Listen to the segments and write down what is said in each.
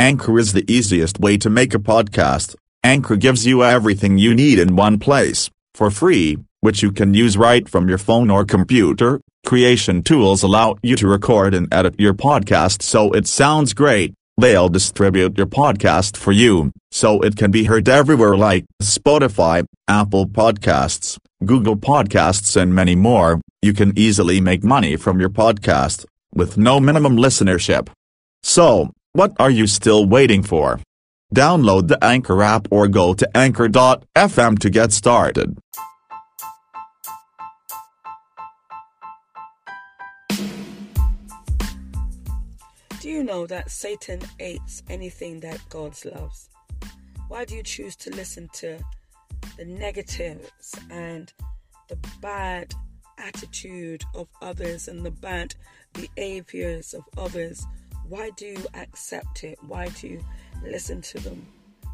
Anchor is the easiest way to make a podcast. Anchor gives you everything you need in one place, for free, which you can use right from your phone or computer. Creation tools allow you to record and edit your podcast so it sounds great. They'll distribute your podcast for you, so it can be heard everywhere like Spotify, Apple Podcasts, Google Podcasts and many more. You can easily make money from your podcast, with no minimum listenership. So, what are you still waiting for? Download the Anchor app or go to anchor.fm to get started. Do you know that Satan hates anything that God loves? Why do you choose to listen to the negatives and the bad attitude of others and the bad behaviors of others? Why do you accept it? Why do you listen to them?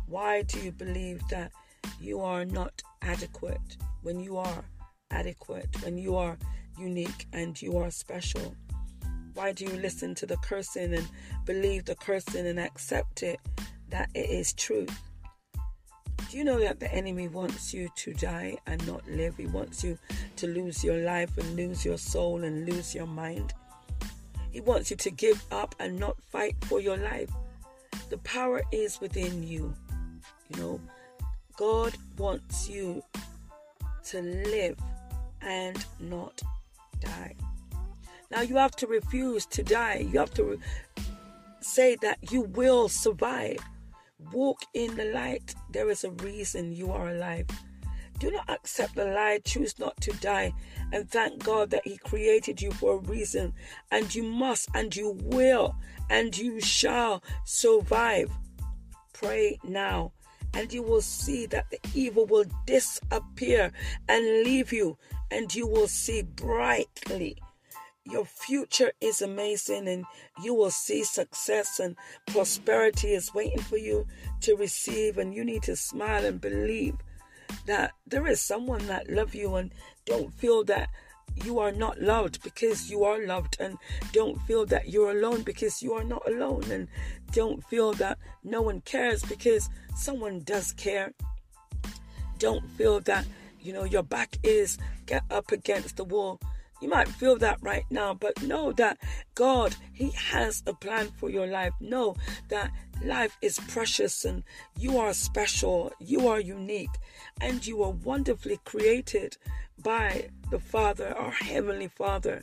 Why do you believe that you are not adequate when you are adequate, when you are unique and you are special? Why do you listen to the cursing and believe the cursing and accept it that it is truth? Do you know that the enemy wants you to die and not live? He wants you to lose your life and lose your soul and lose your mind. He wants you to give up and not fight for your life. The power is within you. You know, God wants you to live and not die. Now you have to refuse to die. You have to re- say that you will survive. Walk in the light. There is a reason you are alive. Do not accept the lie. Choose not to die. And thank God that He created you for a reason. And you must, and you will, and you shall survive. Pray now, and you will see that the evil will disappear and leave you, and you will see brightly your future is amazing and you will see success and prosperity is waiting for you to receive and you need to smile and believe that there is someone that love you and don't feel that you are not loved because you are loved and don't feel that you're alone because you are not alone and don't feel that no one cares because someone does care. Don't feel that you know your back is get up against the wall you might feel that right now, but know that God, He has a plan for your life. Know that life is precious and you are special, you are unique, and you are wonderfully created by the Father, our Heavenly Father.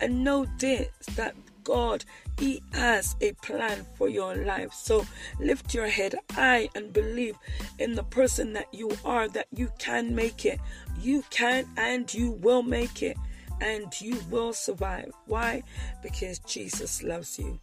And know this that God, He has a plan for your life. So lift your head high and believe in the person that you are, that you can make it. You can and you will make it and you will survive. Why? Because Jesus loves you.